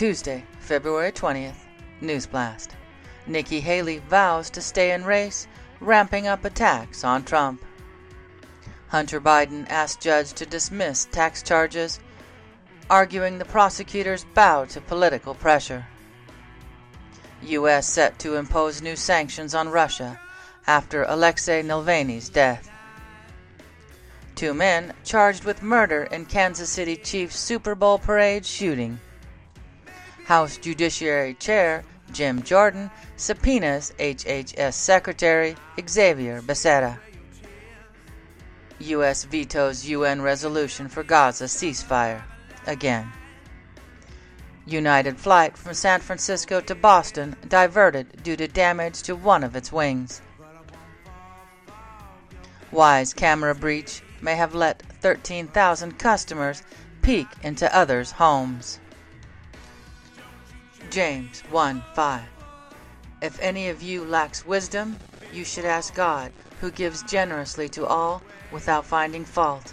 Tuesday, February 20th. News Blast. Nikki Haley vows to stay in race, ramping up attacks on Trump. Hunter Biden asked judge to dismiss tax charges, arguing the prosecutors bow to political pressure. U.S. set to impose new sanctions on Russia after Alexei Navalny's death. Two men charged with murder in Kansas City Chiefs Super Bowl parade shooting. House Judiciary Chair Jim Jordan subpoenas HHS Secretary Xavier Becerra. U.S. vetoes UN resolution for Gaza ceasefire. Again. United flight from San Francisco to Boston diverted due to damage to one of its wings. Wyze camera breach may have let 13,000 customers peek into others' homes. James 1 5. If any of you lacks wisdom, you should ask God, who gives generously to all without finding fault,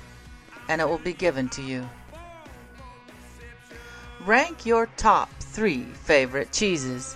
and it will be given to you. Rank your top three favorite cheeses.